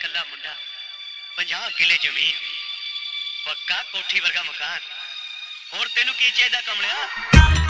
ਕੱਲਾ ਮੁੰਡਾ 50 ਕਿਲੇ ਜ਼ਮੀਨ ਪੱਕਾ ਕੋਠੀ ਵਰਗਾ ਮਕਾਨ ਹੋਰ ਤੈਨੂੰ ਕੀ ਚਾਹੀਦਾ ਕਮਲਿਆ